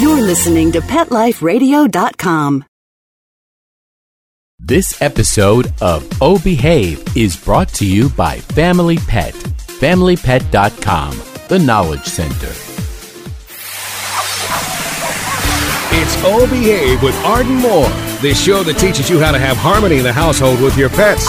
You're listening to PetLifeRadio.com. This episode of Oh Behave is brought to you by Family Pet. FamilyPet.com, the Knowledge Center. It's Oh Behave with Arden Moore, the show that teaches you how to have harmony in the household with your pets.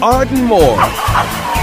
Arden Moore.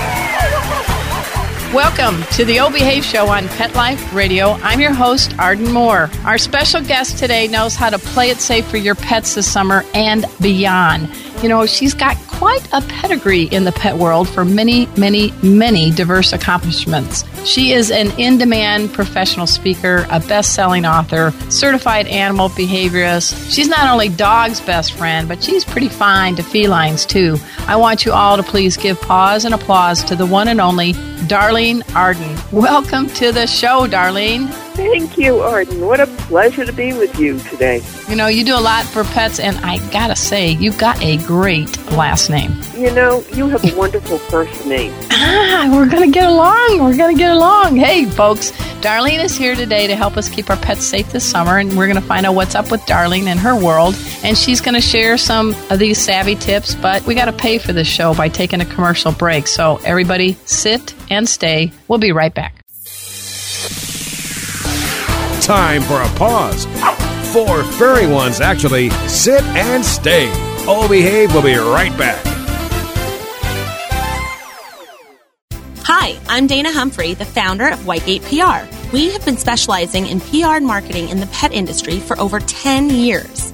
Welcome to the O Behave Show on Pet Life Radio. I'm your host, Arden Moore. Our special guest today knows how to play it safe for your pets this summer and beyond. You know, she's got quite a pedigree in the pet world for many, many, many diverse accomplishments. She is an in demand professional speaker, a best selling author, certified animal behaviorist. She's not only dogs' best friend, but she's pretty fine to felines too. I want you all to please give pause and applause to the one and only Darlene Arden. Welcome to the show, Darlene. Thank you, Arden. What a pleasure to be with you today. You know, you do a lot for pets, and I gotta say, you've got a great last name. You know, you have a wonderful first name. Ah, we're gonna get along. We're gonna get along. Hey, folks, Darlene is here today to help us keep our pets safe this summer, and we're gonna find out what's up with Darlene and her world. And she's gonna share some of these savvy tips, but we gotta pay for this show by taking a commercial break. So, everybody, sit and stay. We'll be right back. Time for a pause. Four furry ones, actually. Sit and stay. All behave. We'll be right back. Hi, I'm Dana Humphrey, the founder of Whitegate PR. We have been specializing in PR and marketing in the pet industry for over 10 years.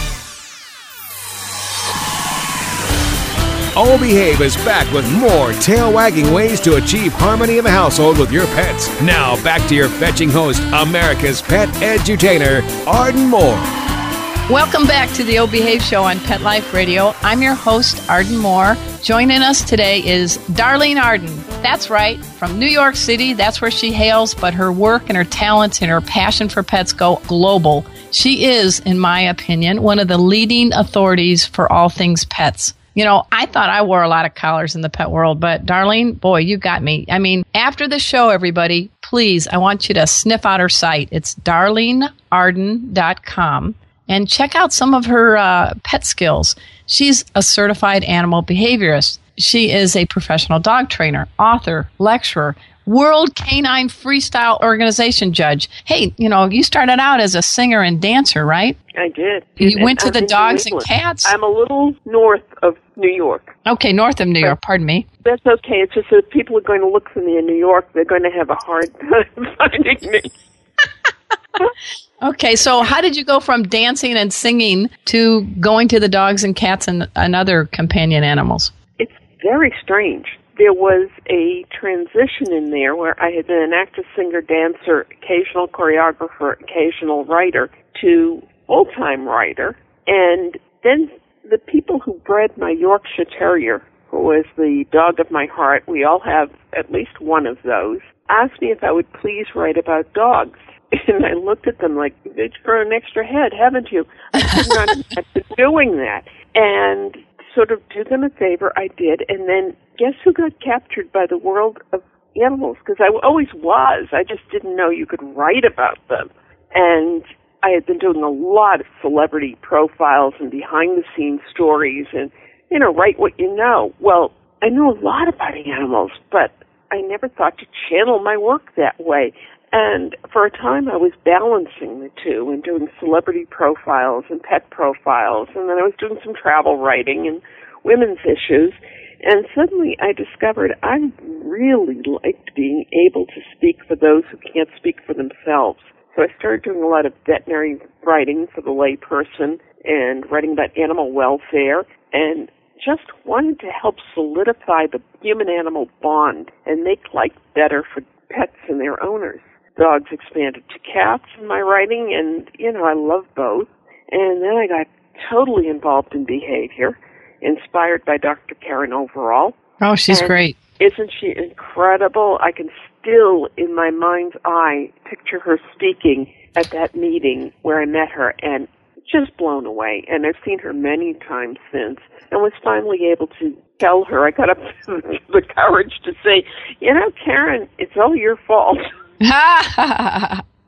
All Behave is back with more tail wagging ways to achieve harmony in the household with your pets. Now, back to your fetching host, America's pet edutainer, Arden Moore. Welcome back to the O Behave Show on Pet Life Radio. I'm your host, Arden Moore. Joining us today is Darlene Arden. That's right, from New York City. That's where she hails, but her work and her talents and her passion for pets go global. She is, in my opinion, one of the leading authorities for all things pets. You know, I thought I wore a lot of collars in the pet world, but Darlene, boy, you got me. I mean, after the show, everybody, please, I want you to sniff out her site. It's darlenearden.com and check out some of her uh, pet skills. She's a certified animal behaviorist. She is a professional dog trainer, author, lecturer, World Canine Freestyle Organization judge. Hey, you know, you started out as a singer and dancer, right? I did. You And went to I'm the dogs and cats? I'm a little north of New York. Okay, north of New York, pardon me. That's okay. It's just that if people are going to look for me in New York, they're going to have a hard time finding me. Okay, so how did you go from dancing and singing to going to the dogs and cats and, and other companion animals? It's very strange. There was a transition in there where I had been an actor, singer, dancer, occasional choreographer, occasional writer to full-time writer. And then the people who bred my Yorkshire Terrier, who was the dog of my heart, we all have at least one of those, asked me if I would please write about dogs. And I looked at them like, you've grown an extra head, haven't you? I could not imagine doing that. And sort of do them a favor, I did. And then guess who got captured by the world of animals? Because I always was. I just didn't know you could write about them. And I had been doing a lot of celebrity profiles and behind the scenes stories and, you know, write what you know. Well, I knew a lot about animals, but I never thought to channel my work that way. And for a time I was balancing the two and doing celebrity profiles and pet profiles and then I was doing some travel writing and women's issues. And suddenly I discovered I really liked being able to speak for those who can't speak for themselves. So I started doing a lot of veterinary writing for the layperson and writing about animal welfare and just wanted to help solidify the human animal bond and make life better for pets and their owners. Dogs expanded to cats in my writing and, you know, I love both. And then I got totally involved in behavior, inspired by Dr. Karen Overall. Oh, she's And great. Isn't she incredible? I can still, in my mind's eye, picture her speaking at that meeting where I met her and just blown away. And I've seen her many times since and was finally able to tell her, I got up the courage to say, you know, Karen, it's all your fault.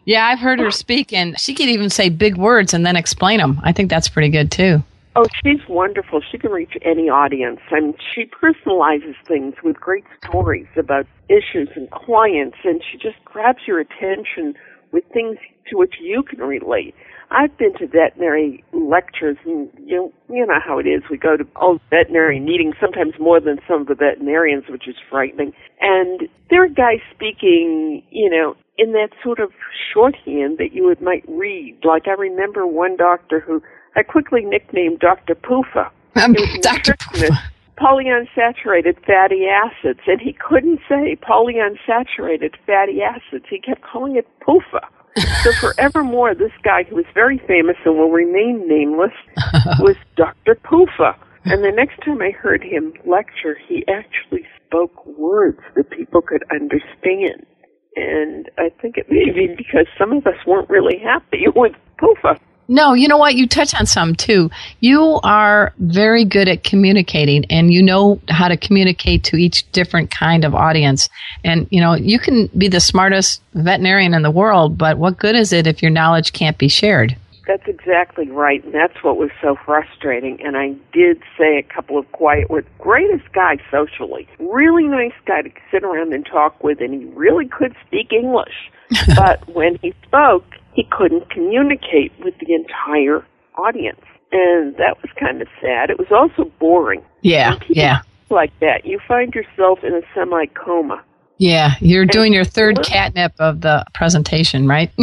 yeah, I've heard her speak, and she can even say big words and then explain them. I think that's pretty good too. Oh, she's wonderful. She can reach any audience. I mean, she personalizes things with great stories about issues and clients, and she just grabs your attention with things to which you can relate. I've been to veterinary lectures, and you know, you know how it is. We go to all veterinary meetings, sometimes more than some of the veterinarians, which is frightening. And there are guys speaking, you know, in that sort of shorthand that you would might read. Like I remember one doctor who I quickly nicknamed Dr. Poofa. Um, He was a Dr. nutritionist. Polyunsaturated fatty acids, and he couldn't say polyunsaturated fatty acids. He kept calling it PUFA. So forevermore, this guy who was very famous and will remain nameless was Dr. Poofa. And the next time I heard him lecture, he actually spoke words that people could understand. And I think it may be because some of us weren't really happy with Poofa. No, you know what? You touch on some too. You are very good at communicating and you know how to communicate to each different kind of audience. And, you know, you can be the smartest veterinarian in the world, but what good is it if your knowledge can't be shared? That's exactly right, and that's what was so frustrating. And I did say a couple of quiet words. Greatest guy socially, really nice guy to sit around and talk with, and he really could speak English. but when he spoke, he couldn't communicate with the entire audience, and that was kind of sad. It was also boring. Yeah, yeah. Like that, you find yourself in a semi coma. Yeah, you're doing your third catnip of the presentation, right?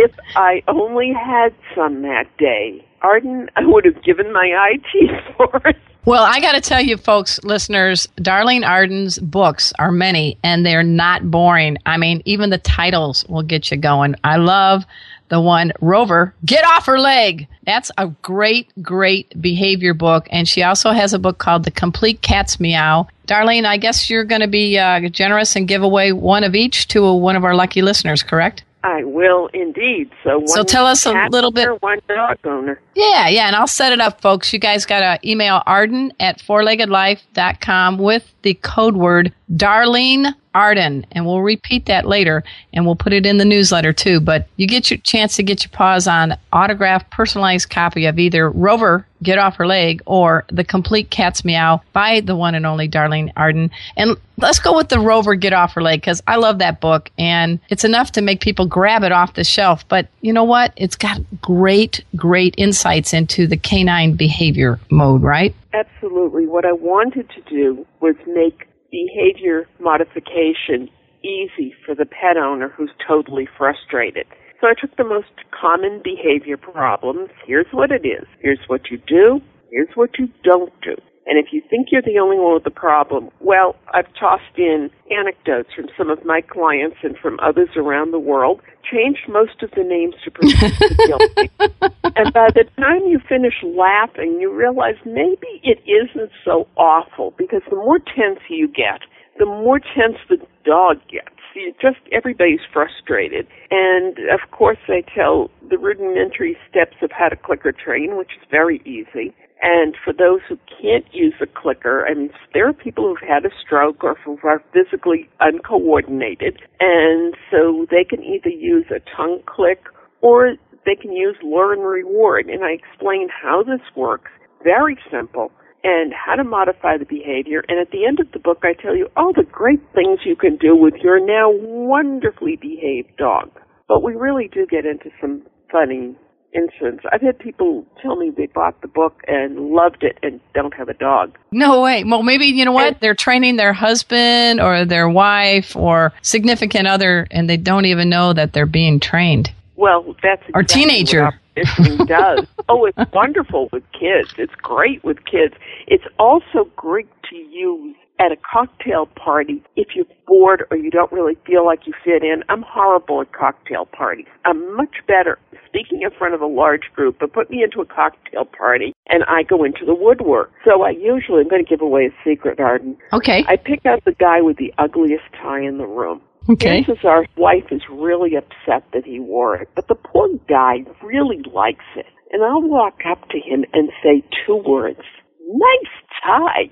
If I only had some that day, Arden, I would have given my IT for it. Well, I got to tell you, folks, listeners, Darlene Arden's books are many and they're not boring. I mean, even the titles will get you going. I love the one, Rover, Get Off Her Leg. That's a great, great behavior book. And she also has a book called The Complete Cat's Meow. Darlene, I guess you're going to be uh, generous and give away one of each to one of our lucky listeners, correct? I will indeed. So, one So tell us a little bit- One dog owner. Yeah, yeah, and I'll set it up, folks. You guys got to email Arden at fourleggedlife.com with the code word Darlene Arden, and we'll repeat that later, and we'll put it in the newsletter too. But you get your chance to get your paws on autographed, personalized copy of either Rover, Get Off Her Leg, or The Complete Cat's Meow by the one and only Darlene Arden. And let's go with the Rover, Get Off Her Leg, because I love that book, and it's enough to make people grab it off the shelf. But you know what? It's got great, great insights into the canine behavior mode, right? Absolutely. What I wanted to do was make behavior modification easy for the pet owner who's totally frustrated. So I took the most common behavior problems. Here's what it is. Here's what you do. Here's what you don't do. And if you think you're the only one with the problem, well, I've tossed in anecdotes from some of my clients and from others around the world, changed most of the names to protect the guilty. and by the time you finish laughing, you realize maybe it isn't so awful because the more tense you get, the more tense the dog gets. You just everybody's frustrated. And of course they tell the rudimentary steps of how to clicker train, which is very easy. And for those who can't use a clicker, I mean, there are people who've had a stroke or who are physically uncoordinated, and so they can either use a tongue click or they can use lure and reward. And I explain how this works. Very simple. and how to modify the behavior. And at the end of the book, I tell you all the great things you can do with your now wonderfully behaved dog. But we really do get into some funny incidents. I've had people tell me they bought the book and loved it and don't have a dog. No way. Well, maybe, you know what? They're training their husband or their wife or significant other and they don't even know that they're being trained. Well, that's exactly teenager. What our conditioning does. oh, it's wonderful with kids. It's great with kids. It's also great to use at a cocktail party if you're bored or you don't really feel like you fit in. I'm horrible at cocktail parties. I'm much better speaking in front of a large group, but put me into a cocktail party and I go into the woodwork. So I usually, I'm going to give away a secret, Arden. Okay. I pick out the guy with the ugliest tie in the room. Okay. Chances are wife is really upset that he wore it, but the poor guy really likes it. And I'll walk up to him and say two words, nice tie.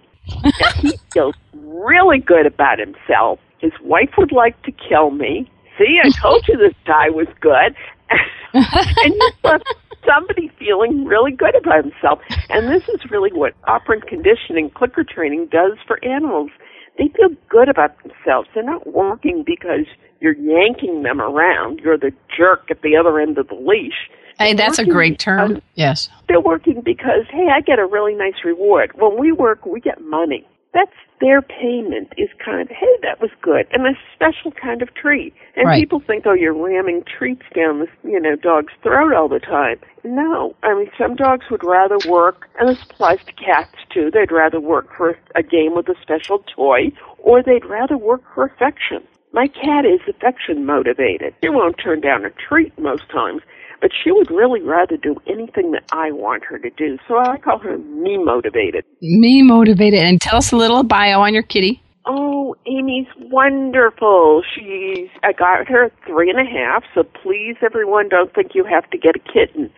He feels really good about himself. His wife would like to kill me. See, I told you this guy was good. and you left somebody feeling really good about himself. And this is really what operant conditioning, clicker training does for animals. They feel good about themselves. They're not working because you're yanking them around. You're the jerk at the other end of the leash. Hey, that's a great term. because- Yes. They're working because, hey, I get a really nice reward. When we work, we get money. That's their payment is kind of, hey, that was good, and a special kind of treat. And Right. people think, oh, you're ramming treats down the you know, dog's throat all the time. No, I mean, some dogs would rather work, and this applies to cats too. They'd rather work for a game with a special toy, or they'd rather work for affection. My cat is affection motivated. She won't turn down a treat most times, but she would really rather do anything that I want her to do. So I call her me motivated. Me motivated. And tell us a little bio on your kitty. Oh, Amy's wonderful. She's, I got her three and a half, so please everyone don't think you have to get a kitten.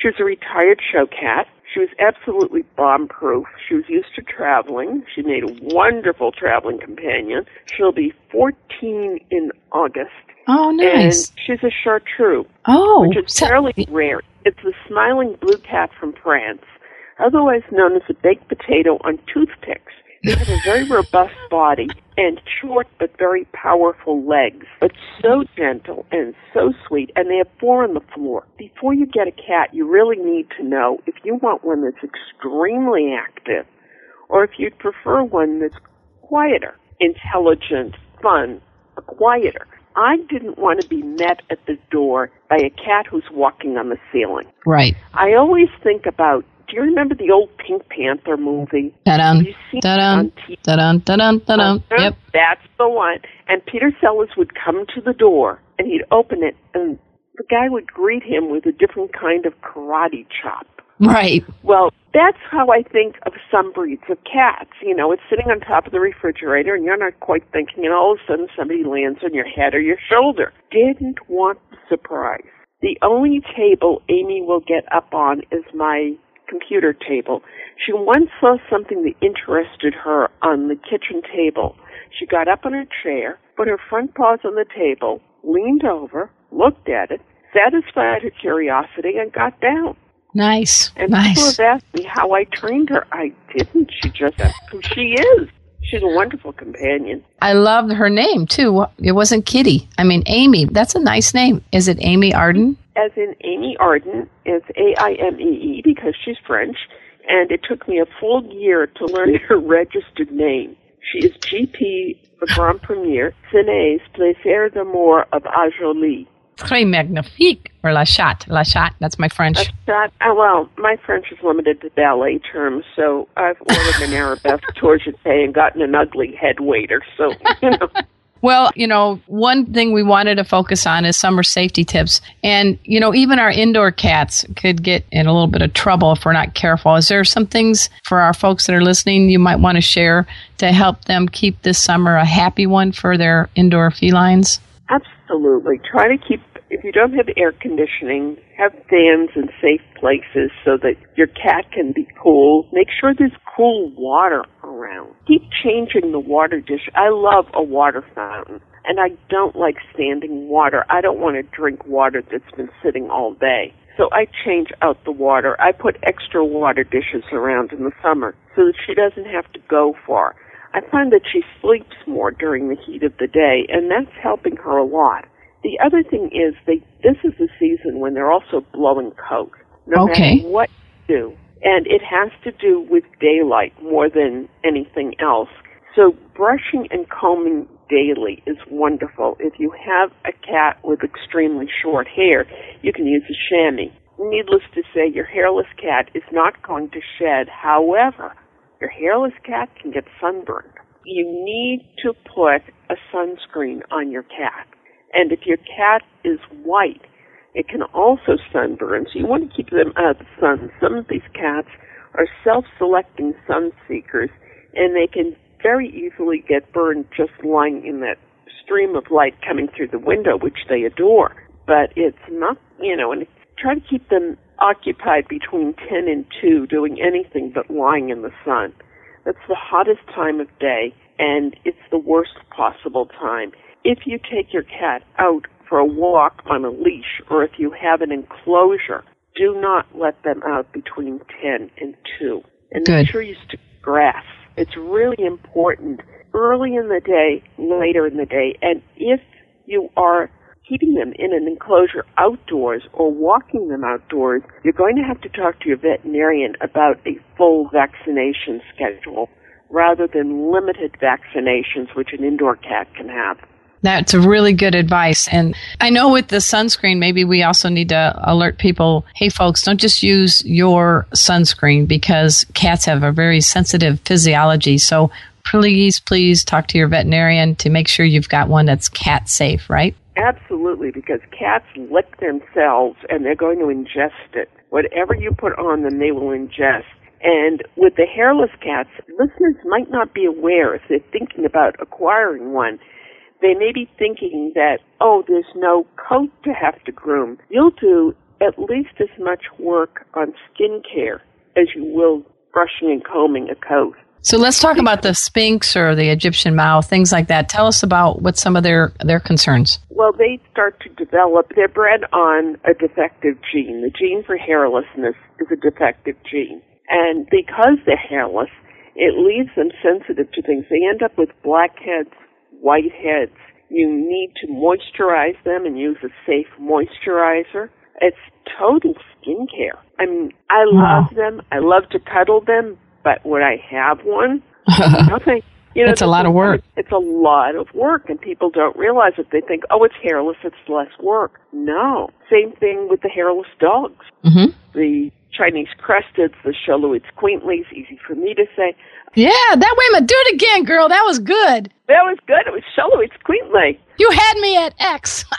She was a retired show cat. She was absolutely bomb proof. She was used to traveling. She made a wonderful traveling companion. She'll be 14 in August. Oh, nice. And she's a chartreux oh, which is so- fairly rare. It's the smiling blue cat from France, otherwise known as a baked potato on toothpicks. It have a very robust body and short but very powerful legs, but so gentle and so sweet, and they have four on the floor. Before you get a cat, you really need to know if you want one that's extremely active or if you'd prefer one that's quieter, intelligent, fun, quieter. I didn't want to be met at the door by a cat who's walking on the ceiling. right. I always think about, do you remember the old Pink Panther movie? Uh-huh. Yep. That's the one. And Peter Sellers would come to the door and he'd open it and the guy would greet him with a different kind of karate chop. Right. Well, that's how I think of some breeds of cats. You know, it's sitting on top of the refrigerator and you're not quite thinking and all of a sudden somebody lands on your head or your shoulder. Didn't want the surprise. The only table Amy will get up on is my computer table. She once saw something that interested her on the kitchen table. She got up on her chair, put her front paws on the table, leaned over, looked at it, satisfied her curiosity, and got down. Nice. And people nice. have asked me how I trained her. I didn't. She just who she is. She's a wonderful companion. I love her name too. It wasn't Kitty. I mean Amy. That's a nice name. Is it Amy Arden? As in Amy Arden, it's A I M E E because she's French, and it took me a full year to learn her registered name. She is GP for Grand Premier, Sénès, Plaisir d'amour of Ajoli. Très magnifique. Or La Chatte. La Chatte. That's my French. That, uh, well, my French is limited to ballet terms, so I've ordered an arabesque torture and gotten an ugly head waiter. So, you know. Well, you know, one thing we wanted to focus on is summer safety tips. And, you know, even our indoor cats could get in a little bit of trouble if we're not careful. Is there some things for our folks that are listening you might want to share to help them keep this summer a happy one for their indoor felines? Absolutely. Try to keep, if you don't have air conditioning, have fans in safe places so that your cat can be cool. Make sure there's cool water around. Keep changing the water dish. I love a water fountain. And I don't like standing water. I don't want to drink water that's been sitting all day. So I change out the water. I put extra water dishes around in the summer. so that she doesn't have to go far. I find that she sleeps more during the heat of the day, and that's helping her a lot. The other thing is they this is the season when they're also blowing coat. No Okay. matter what you do. And it has to do with daylight more than anything else. So brushing and combing daily is wonderful. If you have a cat with extremely short hair, you can use a chamois. Needless to say, your hairless cat is not going to shed. However, your hairless cat can get sunburned. You need to put a sunscreen on your cat. And if your cat is white, it can also sunburn, so you want to keep them out of the sun. Some of these cats are self-selecting sun seekers, and they can very easily get burned just lying in that stream of light coming through the window, which they adore. But it's not, you know, and try to keep them occupied between 10 and 2 doing anything but lying in the sun. That's the hottest time of day, and it's the worst possible time. If you take your cat out for a walk on a leash, or if you have an enclosure, do not let them out between 10 and 2. And Good. make sure you stick grass. It's really important early in the day, later in the day, and if you are keeping them in an enclosure outdoors or walking them outdoors, you're going to have to talk to your veterinarian about a full vaccination schedule rather than limited vaccinations which an indoor cat can have. That's really good advice. And I know with the sunscreen, maybe we also need to alert people hey, folks, don't just use your sunscreen because cats have a very sensitive physiology. So please, please talk to your veterinarian to make sure you've got one that's cat safe, right? Absolutely, because cats lick themselves and they're going to ingest it. Whatever you put on them, they will ingest. And with the hairless cats, listeners might not be aware if they're thinking about acquiring one. They may be thinking that, oh, there's no coat to have to groom. You'll do at least as much work on skin care as you will brushing and combing a coat. So let's talk about the Sphynx or the Egyptian Mau, things like that. Tell us about what some of their, their concerns. Well, they start to develop, they're bred on a defective gene. The gene for hairlessness is a defective gene. And because they're hairless, it leaves them sensitive to things. They end up with blackheads, whiteheads. You need to moisturize them and use a safe moisturizer. It's total skincare. I mean, I Wow. love them. I love to cuddle them, but would I have one? Nothing. You know, That's a lot of work. It's a lot of work, and people don't realize it. They think, oh, it's hairless, it's less work. No. Same thing with the hairless dogs. hmm The Chinese cresteds, the Sholuids quaintlies, easy for me to say. Yeah, that way, do it again, girl. That was good. That was good. It was Xoloitzcuintli. You had me at X.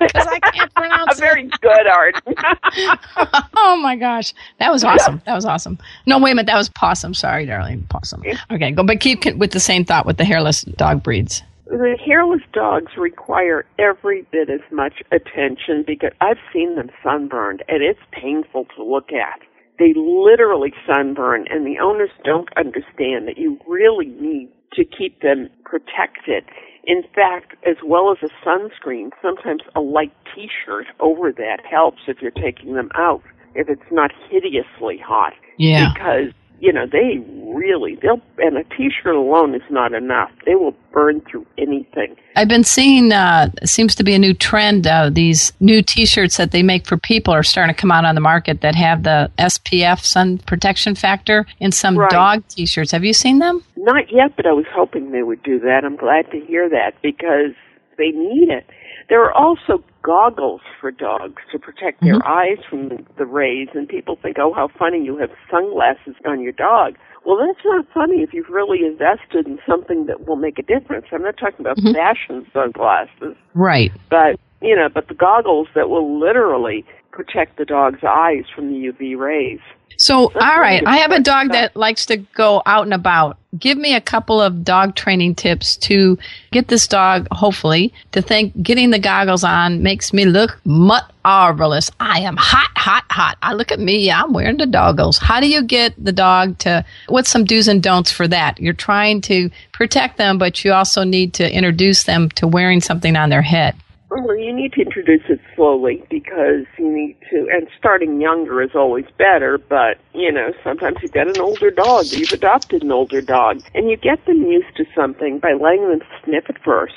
Because I can't pronounce it. Very good, Art. oh my gosh, that was awesome. That was awesome. No, wait a minute, that was possum. Sorry, darling, possum. Okay, go, but keep with the same thought with the hairless dog breeds. the hairless dogs require every bit as much attention because I've seen them sunburned and it's painful to look at. They literally sunburn and the owners don't understand that you really need to keep them protected. In fact, as well as a sunscreen, sometimes a light t-shirt over that helps if you're taking them out, if it's not hideously hot Yeah. because you know they really they'll and a t-shirt alone is not enough they will burn through anything I've been seeing uh seems to be a new trend. Uh, these new T-shirts that they make for people are starting to come out on the market that have the SPF sun protection factor in some Right. dog T-shirts. Have you seen them? not yet but i was hoping they would do that i'm glad to hear that because they need it there are also goggles for dogs to protect their mm-hmm. eyes from the, rays and people think oh how funny you have sunglasses on your dog. Well that's not funny if you've really invested in something that will make a difference. I'm not talking about mm-hmm. fashion sunglasses. Right. but you know, but the goggles that will literally protect the dog's eyes from the UV rays. So, all right, I have a dog that likes to go out and about. Give me a couple of dog training tips to get this dog, hopefully, to think getting the goggles on makes me look marvelous. I am hot, hot, hot. I look at me, I'm wearing the goggles. How do you get the dog to, what's some do's and don'ts for that? You're trying to protect them, but you also need to introduce them to wearing something on their head. Well, you need to introduce it slowly because you need to, and starting younger is always better, but, you know, sometimes you've got an older dog, you've adopted an older dog, and you get them used to something by letting them sniff it first,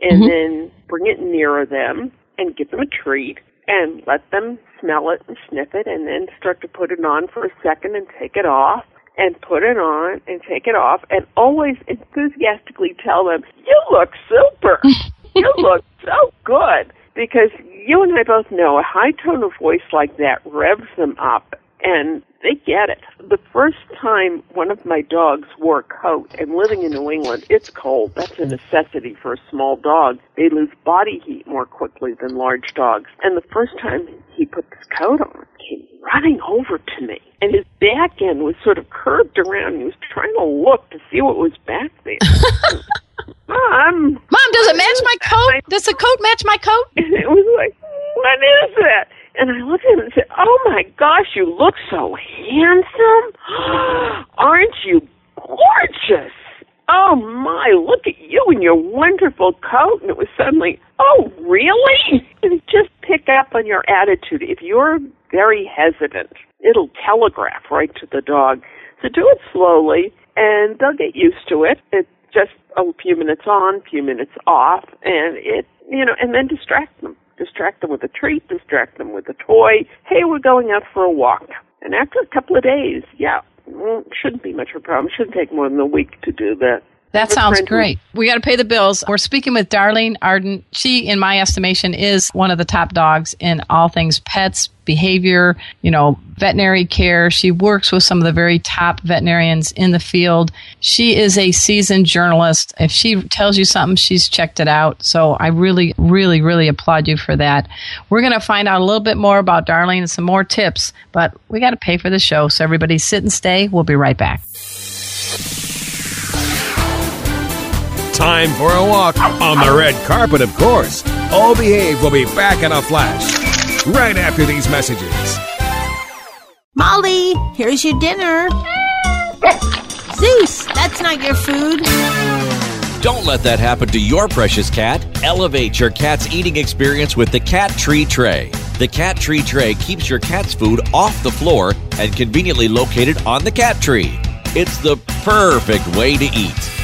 and Mhm. then bring it nearer them and give them a treat, and let them smell it and sniff it, and then start to put it on for a second and take it off, and put it on and take it off, and always enthusiastically tell them, you look super! you look because you and I both know a high tone of voice like that revs them up and they get it. The first time one of my dogs wore a coat, and living in New England, it's cold. That's a necessity for a small dog. They lose body heat more quickly than large dogs. And the first time he put this coat on, he came running over to me. And his back end was sort of curved around. He was trying to look to see what was back there. Mom, Mom, does it match my coat? Does the coat match my coat? and it was like, what is that? And I looked at him and said, oh my gosh, you look so handsome. Aren't you gorgeous? Oh my, look at you in your wonderful coat. And it was suddenly, oh really? And just pick up on your attitude. If you're very hesitant, it'll telegraph right to the dog. So do it slowly and they'll get used to it. It's just a few minutes on, few minutes off, and it, you know, and then distract them. Distract them with a treat, distract them with a toy. Hey, we're going out for a walk. And after a couple of days, yeah, shouldn't be much of a problem. Shouldn't take more than a week to do that. That sounds great. We got to pay the bills. We're speaking with Darlene Arden. She, in my estimation, is one of the top dogs in all things pets, behavior, you know, veterinary care. She works with some of the very top veterinarians in the field. She is a seasoned journalist. If she tells you something, she's checked it out. So I really, really, really applaud you for that. We're going to find out a little bit more about Darlene and some more tips, but we got to pay for the show. So everybody sit and stay. We'll be right back. Time for a walk on the red carpet, of course. All Behave will be back in a flash right after these messages. Molly, here's your dinner. Zeus, that's not your food. Don't let that happen to your precious cat. Elevate your cat's eating experience with the Cat Tree Tray. The Cat Tree Tray keeps your cat's food off the floor and conveniently located on the cat tree. It's the perfect way to eat.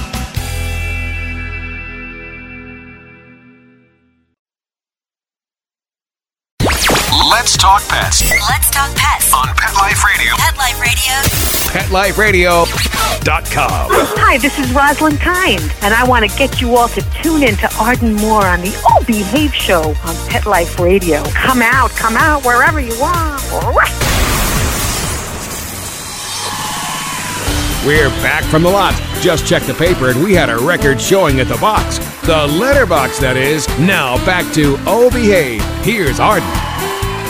Let's talk pets Let's talk pets. on Pet Life Radio. Pet Life Radio. PetLifeRadio.com. Hi, this is Rosalind Kind, and I want to get you all to tune in to Arden Moore on the Oh Behave Show on Pet Life Radio. Come out, come out wherever you are. We're back from the lot. Just checked the paper and we had a record showing at the box. The letterbox, that is. Now back to Oh Behave. Here's Arden.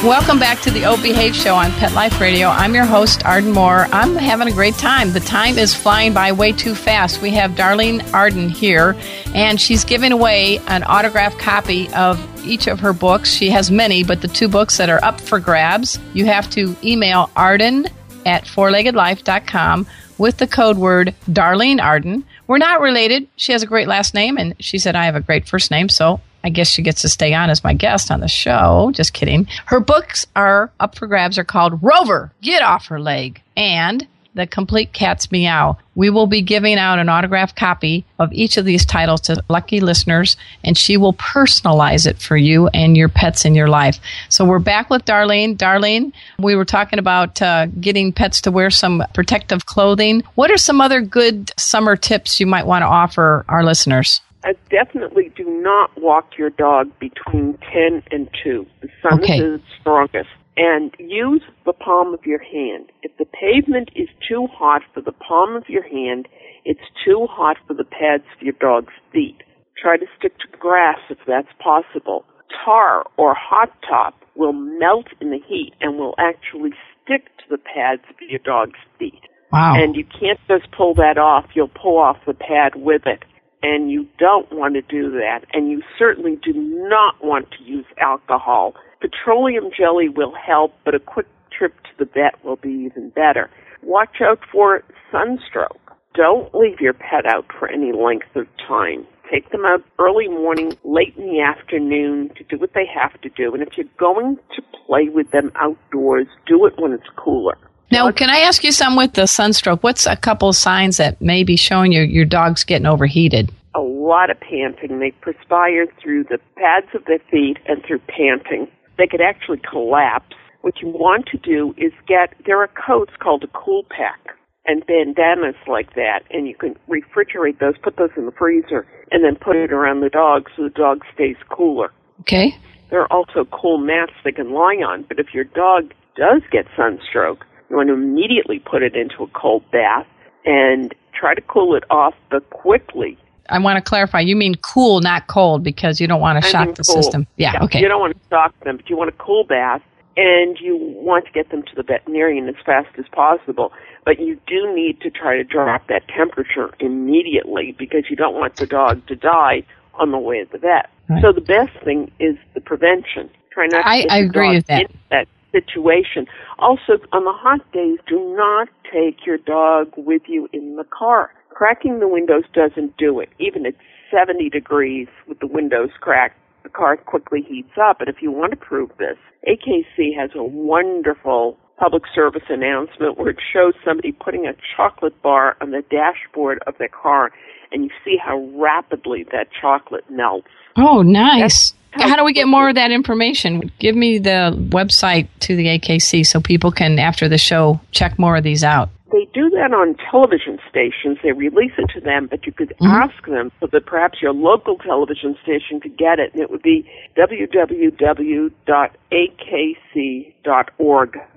Welcome back to the O Behave Show on Pet Life Radio. I'm your host, Arden Moore. I'm having a great time. The time is flying by way too fast. We have Darlene Arden here, and she's giving away an autographed copy of each of her books. She has many, but the two books that are up for grabs, you have to email arden at fourleggedlife.com with the code word Darlene Arden. We're not related. She has a great last name, and she said I have a great first name, so I guess she gets to stay on as my guest on the show. Just kidding. Her books are up for grabs are called Rover, Get Off Her Leg, and The Complete Cat's Meow. We will be giving out an autographed copy of each of these titles to lucky listeners, and she will personalize it for you and your pets in your life. So we're back with Darlene. Darlene, we were talking about uh, getting pets to wear some protective clothing. What are some other good summer tips you might want to offer our listeners? I definitely do not walk your dog between 10 and 2. The sun Okay. is strongest. And use the palm of your hand. If the pavement is too hot for the palm of your hand, it's too hot for the pads of your dog's feet. Try to stick to grass if that's possible. tar or hot top will melt in the heat and will actually stick to the pads of your dog's feet. Wow. And you can't just pull that off. You'll pull off the pad with it. And you don't want to do that. And you certainly do not want to use alcohol. Petroleum jelly will help, but a quick trip to the vet will be even better. Watch out for sunstroke. Don't leave your pet out for any length of time. Take them out early morning, late in the afternoon to do what they have to do. And if you're going to play with them outdoors, do it when it's cooler. Now, can I ask you some with the sunstroke? What's a couple of signs that may be showing you your dog's getting overheated? A lot of panting. They perspire through the pads of their feet and through panting. They could actually collapse. What you want to do is get, there are coats called a cool pack and bandanas like that, and you can refrigerate those, put those in the freezer, and then put it around the dog so the dog stays cooler. Okay. There are also cool mats they can lie on, but if your dog does get sunstroke, you want to immediately put it into a cold bath and try to cool it off, but quickly. I want to clarify. You mean cool, not cold, because you don't want to I shock the cool. system. Yeah, okay. You don't want to shock them, but you want a cool bath, and you want to get them to the veterinarian as fast as possible. But you do need to try to drop that temperature immediately because you don't want the dog to die on the way to the vet. Right. So the best thing is the prevention. Try not to I- I agree with that. that situation. Also, on the hot days, do not take your dog with you in the car. Cracking the windows doesn't do it. Even at 70 degrees with the windows cracked, the car quickly heats up. And if you want to prove this, AKC has a wonderful public service announcement where it shows somebody putting a chocolate bar on the dashboard of their car and you see how rapidly that chocolate melts. Oh, nice. That's How do we get more of that information? Give me the website to the AKC so people can, after the show, check more of these out. They do that on television stations. They release it to them, but you could mm-hmm. ask them so that perhaps your local television station could get it, and it would be www.akc.org.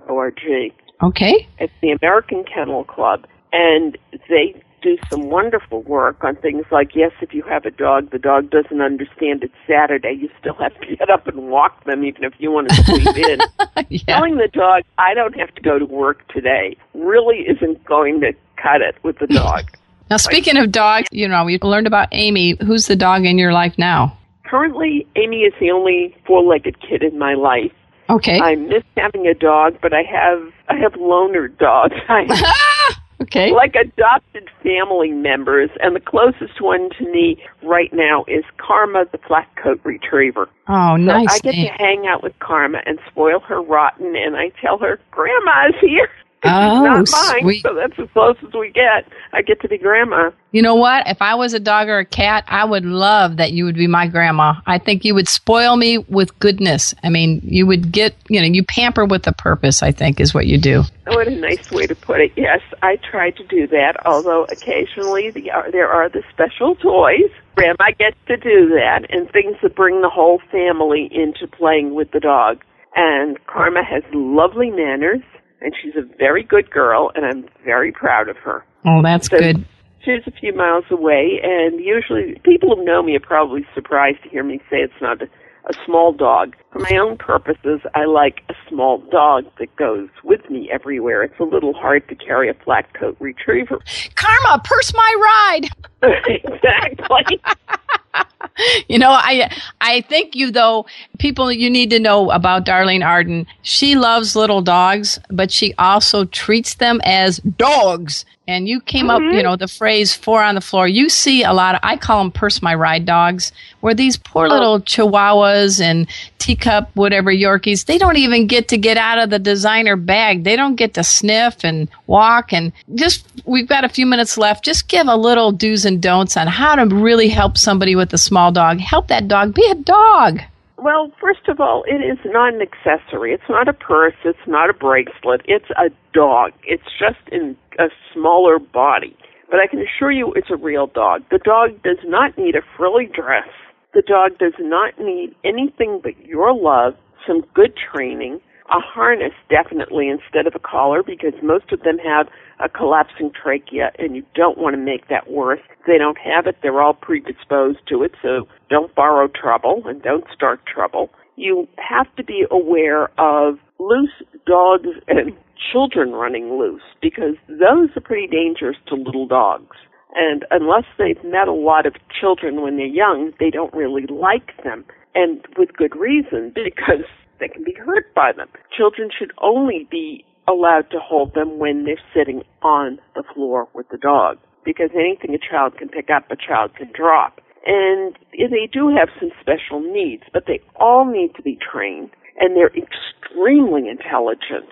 O-R-G. Okay. It's the American Kennel Club, and they do some wonderful work on things like yes, if you have a dog, the dog doesn't understand it's Saturday, you still have to get up and walk them even if you want to sleep in. Telling the dog, I don't have to go to work today, really isn't going to cut it with the dog. Now, speaking of dogs, you know, we learned about Amy. Who's the dog in your life now? Currently, Amy is the only four-legged kid in my life. Okay. I miss having a dog, but I have I have loner dogs. I okay. like adopted family members, and the closest one to me right now is Karma, the flat coat retriever. Oh, So nice. I get name. to hang out with Karma and spoil her rotten, and I tell her, Grandma's here. Oh, not mine, sweet. so that's as close as we get. I get to be Grandma. You know what? If I was a dog or a cat, I would love that you would be my grandma. I think you would spoil me with goodness. I mean, you would get, you know, you pamper with a purpose, I think, is what you do. What a nice way to put it. Yes, I try to do that, although occasionally the, uh, there are the special toys. Grandma gets to do that, and things that bring the whole family into playing with the dog. And Karma has lovely manners, and she's a very good girl, and I'm very proud of her. Oh, that's So- good. She's a few miles away, and usually people who know me are probably surprised to hear me say it's not a, small dog. For my own purposes, I like a small dog that goes with me everywhere. It's a little hard to carry a flat coat retriever. Karma, purse my ride. exactly. You know, I I think you though people you need to know about Darlene Arden. She loves little dogs, but she also treats them as dogs. And you came up, you mm-hmm. know, the phrase four on the floor. You see a lot of I call them purse my ride dogs, where these poor oh. little chihuahuas and teacup whatever Yorkies, they don't even get to get out of the designer bag. They don't get to sniff and walk and just we've got a few minutes left. Just give a little do's and don'ts on how to really help somebody with a small dog. Help that dog be a dog. Well, first of all, it is not an accessory. It's not a purse. It's not a bracelet. It's a dog. It's just in a smaller body. But I can assure you it's a real dog. The dog does not need a frilly dress. The dog does not need anything but your love, some good training. A harness definitely instead of a collar because most of them have a collapsing trachea and you don't want to make that worse. They don't have it, they're all predisposed to it, so don't borrow trouble and don't start trouble. You have to be aware of loose dogs and children running loose because those are pretty dangerous to little dogs. And unless they've met a lot of children when they're young, they don't really like them. And with good reason because can be hurt by them. Children should only be allowed to hold them when they're sitting on the floor with the dog because anything a child can pick up, a child can drop. And they do have some special needs, but they all need to be trained and they're extremely intelligent.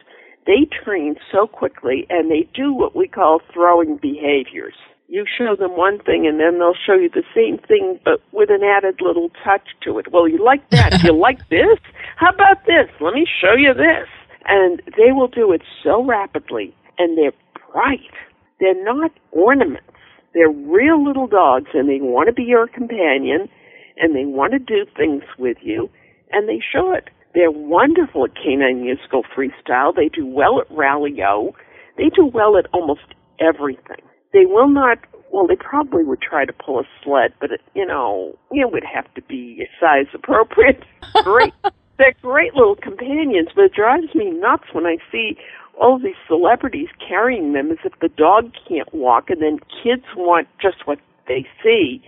They train so quickly and they do what we call throwing behaviors. You show them one thing and then they'll show you the same thing but with an added little touch to it. Well, you like that. you like this? How about this? Let me show you this. And they will do it so rapidly and they're bright. They're not ornaments. They're real little dogs and they want to be your companion and they want to do things with you and they show it. They're wonderful at canine musical freestyle. They do well at rally-o. They do well at almost everything. They will not, well, they probably would try to pull a sled, but it, you know, it would have to be size appropriate. Great. They're great little companions, but it drives me nuts when I see all these celebrities carrying them as if the dog can't walk, and then kids want just what they see.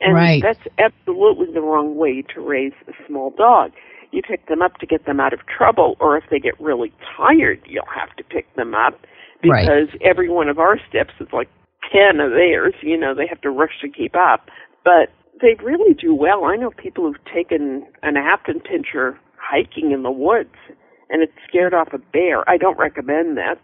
And right. that's absolutely the wrong way to raise a small dog you pick them up to get them out of trouble, or if they get really tired, you'll have to pick them up because right. every one of our steps is like 10 of theirs. You know, they have to rush to keep up. But they really do well. I know people who've taken an Affenpinscher hiking in the woods and it scared off a bear. I don't recommend that.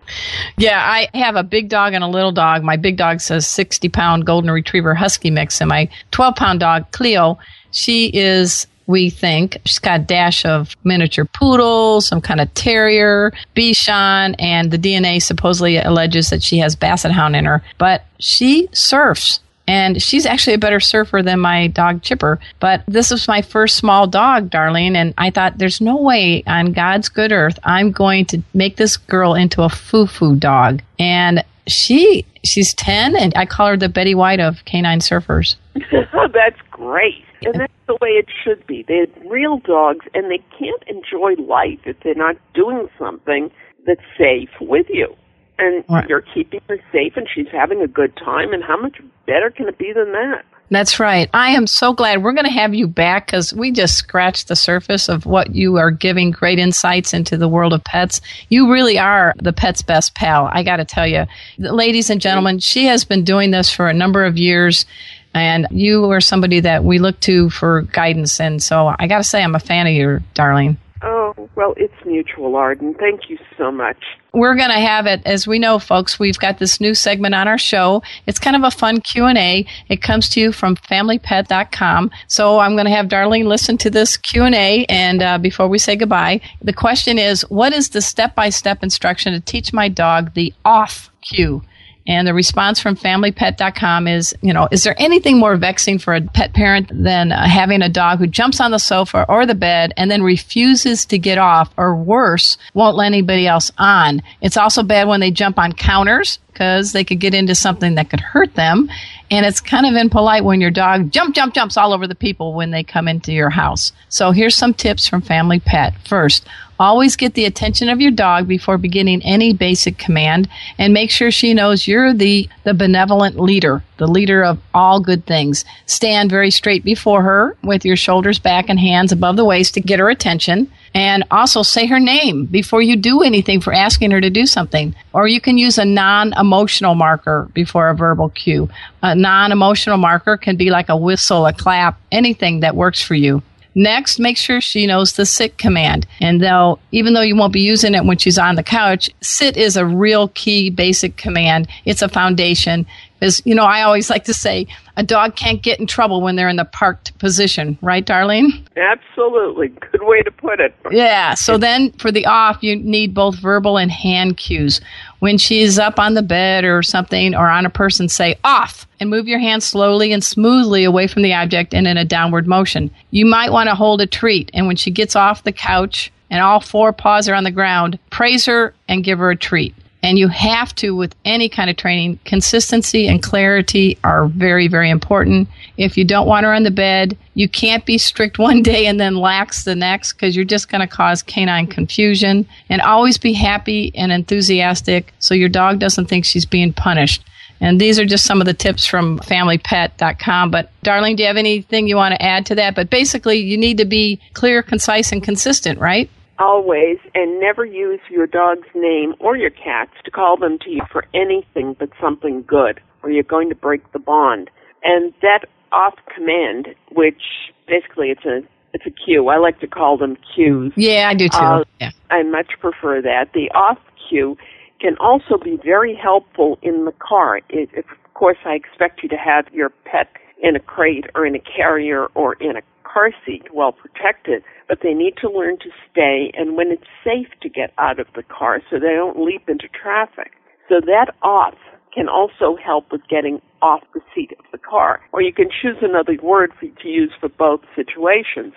Yeah, I have a big dog and a little dog. My big dog says 60 pound golden retriever husky mix, and my 12 pound dog, Cleo, she is we think. She's got a dash of miniature poodle, some kind of terrier, Bichon, and the DNA supposedly alleges that she has basset hound in her. But she surfs. And she's actually a better surfer than my dog Chipper. But this was my first small dog, Darlene. and I thought there's no way on God's good earth I'm going to make this girl into a foo-foo dog. And she she's 10 and I call her the Betty White of canine surfers. That's great. And that's the way it should be. They're real dogs, and they can't enjoy life if they're not doing something that's safe with you. And right. you're keeping her safe, and she's having a good time. And how much better can it be than that? That's right. I am so glad we're going to have you back because we just scratched the surface of what you are giving great insights into the world of pets. You really are the pet's best pal. I got to tell you, ladies and gentlemen, she has been doing this for a number of years. And you are somebody that we look to for guidance. And so I got to say, I'm a fan of you, Darlene. Oh, well, it's mutual, Arden. Thank you so much. We're going to have it, as we know, folks, we've got this new segment on our show. It's kind of a fun Q&A. It comes to you from familypet.com. So I'm going to have Darlene listen to this Q&A. And uh, before we say goodbye, the question is, what is the step-by-step instruction to teach my dog the off cue? And the response from familypet.com is, you know, is there anything more vexing for a pet parent than uh, having a dog who jumps on the sofa or the bed and then refuses to get off or worse, won't let anybody else on? It's also bad when they jump on counters because they could get into something that could hurt them. And it's kind of impolite when your dog jump, jump, jumps all over the people when they come into your house. So here's some tips from Family Pet. First, Always get the attention of your dog before beginning any basic command and make sure she knows you're the, the benevolent leader, the leader of all good things. Stand very straight before her with your shoulders back and hands above the waist to get her attention. And also say her name before you do anything for asking her to do something. Or you can use a non emotional marker before a verbal cue. A non emotional marker can be like a whistle, a clap, anything that works for you. Next, make sure she knows the sit command. And though, even though you won't be using it when she's on the couch, sit is a real key basic command. It's a foundation. Because, you know, I always like to say a dog can't get in trouble when they're in the parked position, right, Darlene? Absolutely. Good way to put it. Yeah. So then for the off, you need both verbal and hand cues. When she's up on the bed or something or on a person, say off and move your hand slowly and smoothly away from the object and in a downward motion. You might want to hold a treat, and when she gets off the couch and all four paws are on the ground, praise her and give her a treat. And you have to, with any kind of training, consistency and clarity are very, very important. If you don't want her on the bed, you can't be strict one day and then lax the next because you're just going to cause canine confusion. And always be happy and enthusiastic so your dog doesn't think she's being punished. And these are just some of the tips from familypet.com. But, Darlene, do you have anything you want to add to that? But basically, you need to be clear, concise, and consistent, right? Always, and never use your dog's name or your cat's to call them to you for anything but something good, or you're going to break the bond. And that off command, which basically it's a it's a cue. I like to call them cues. Yeah, I do too. Uh, yeah. I much prefer that. The off cue can also be very helpful in the car. It, of course, I expect you to have your pet in a crate or in a carrier or in a car seat well protected, but they need to learn to stay and when it's safe to get out of the car so they don't leap into traffic. So that off can also help with getting off the seat of the car. Or you can choose another word for, to use for both situations.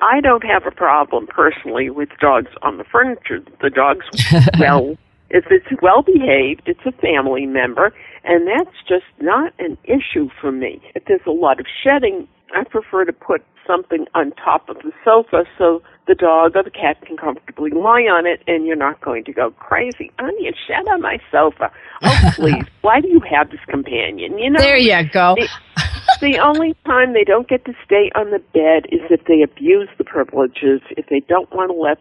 I don't have a problem personally with dogs on the furniture. The dog's well, if it's well behaved, it's a family member, and that's just not an issue for me. If there's a lot of shedding, I prefer to put something on top of the sofa so the dog or the cat can comfortably lie on it and you're not going to go crazy. Onion, shed on my sofa. Oh, please. Why do you have this companion? You know. There you go. The, the only time they don't get to stay on the bed is if they abuse the privileges, if they don't want to let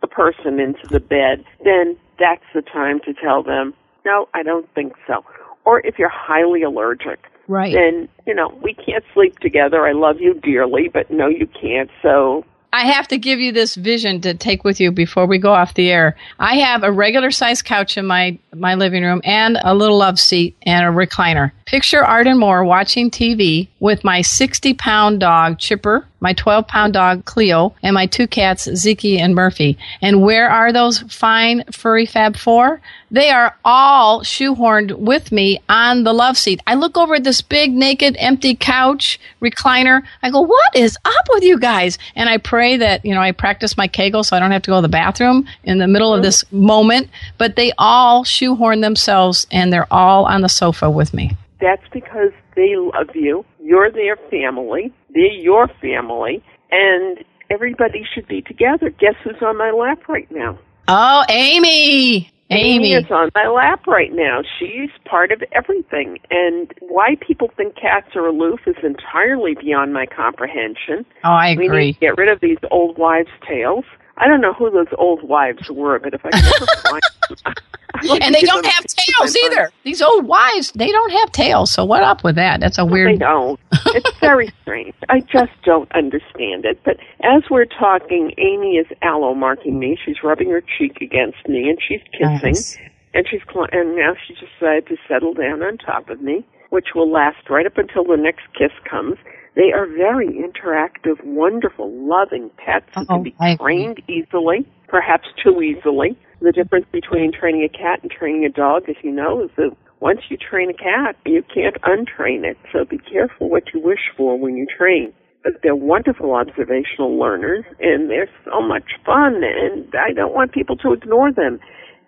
the person into the bed, then that's the time to tell them, no, I don't think so. Or if you're highly allergic, Right. then you know we can't sleep together. I love you dearly, but no, you can't. So I have to give you this vision to take with you before we go off the air. I have a regular sized couch in my, my living room and a little love seat and a recliner. Picture Arden Moore watching TV with my 60 pound dog Chipper, my 12 pound dog Cleo, and my two cats Zeke and Murphy. And where are those fine furry Fab Four? They are all shoehorned with me on the love seat. I look over at this big naked empty couch recliner. I go, what is up with you guys? And I pray that, you know, I practice my Kegel so I don't have to go to the bathroom in the middle of this moment. But they all shoehorn themselves and they're all on the sofa with me. that's because they love you. You're their family. They're your family, and everybody should be together. Guess who's on my lap right now? Oh, Amy. Amy. is on my lap right now. She's part of everything. And why people think cats are aloof is entirely beyond my comprehension. Oh, I We agree. need to get rid of these old wives' tales. I don't know who those old wives were, but if I could find them, and they don't have tails either. These old wives, they don't have tails. So what up with that? That's a They weird. don't. It's very strange. I just don't understand it. But as we're talking, Amy is allomarking me. She's rubbing her cheek against me, and she's kissing. Nice. And she's cl- and now she's decided to settle down on top of me, which will last right up until the next kiss comes. They are very interactive, wonderful, loving pets who can be trained easily, perhaps too easily. The difference between training a cat and training a dog, as you know, is that once you train a cat, you can't untrain it. So be careful what you wish for when you train. But they're wonderful observational learners, and they're so much fun, and I don't want people to ignore them.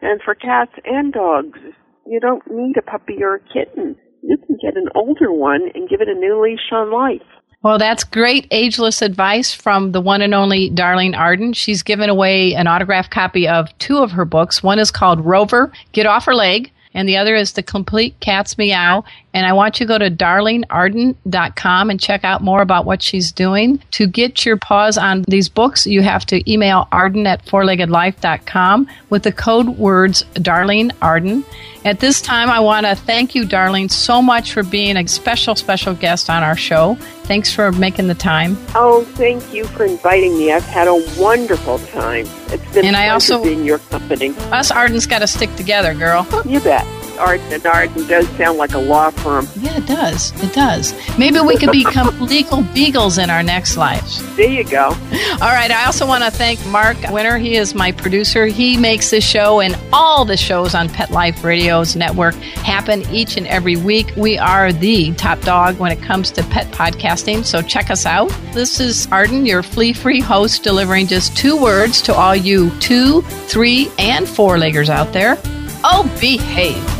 And for cats and dogs, you don't need a puppy or a kitten. You can get an older one and give it a new leash on life. Well, that's great ageless advice from the one and only Darlene Arden. She's given away an autographed copy of two of her books. One is called Rover, Get Off Her Leg, and the other is The Complete Cat's Meow. And I want you to go to darlenearden.com and check out more about what she's doing. To get your paws on these books, you have to email arden at fourleggedlife.com with the code words Darlene Arden. At this time, I want to thank you, Darlene, so much for being a special, special guest on our show. Thanks for making the time. Oh, thank you for inviting me. I've had a wonderful time. It's been And I also- being your company. Us Ardens got to stick together, girl. You bet. Arden and Arden does sound like a law firm. Yeah, it does. It does. Maybe we could become legal beagles in our next lives. There you go. All right. I also want to thank Mark Winter. He is my producer. He makes this show and all the shows on Pet Life Radio's network happen each and every week. We are the top dog when it comes to pet podcasting, so check us out. This is Arden, your flea free host, delivering just two words to all you two, three, and four leggers out there. Oh, behave.